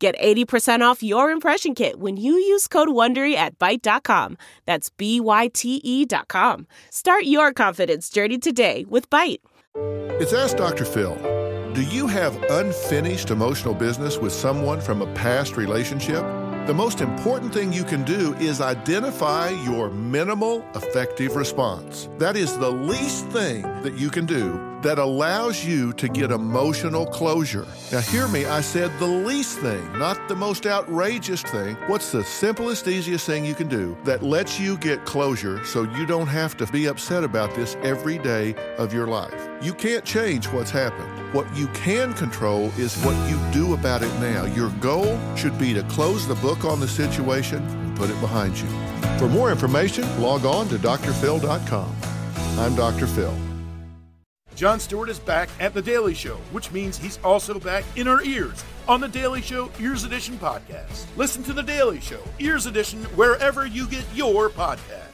Get 80% off your impression kit when you use code WONDERY at Byte.com. That's B-Y-T-E dot com. Start your confidence journey today with Byte. It's Ask Dr. Phil. Do you have unfinished emotional business with someone from a past relationship? The most important thing you can do is identify your minimal effective response. That is the least thing that you can do that allows you to get emotional closure. Now, hear me, I said the least thing, not the most outrageous thing. What's the simplest, easiest thing you can do that lets you get closure so you don't have to be upset about this every day of your life? You can't change what's happened. What you can control is what you do about it now. Your goal should be to close the book on the situation and put it behind you. For more information, log on to drphil.com. I'm Dr. Phil. Jon Stewart is back at The Daily Show, which means he's also back in our ears on The Daily Show Ears Edition podcast. Listen to The Daily Show Ears Edition wherever you get your podcast.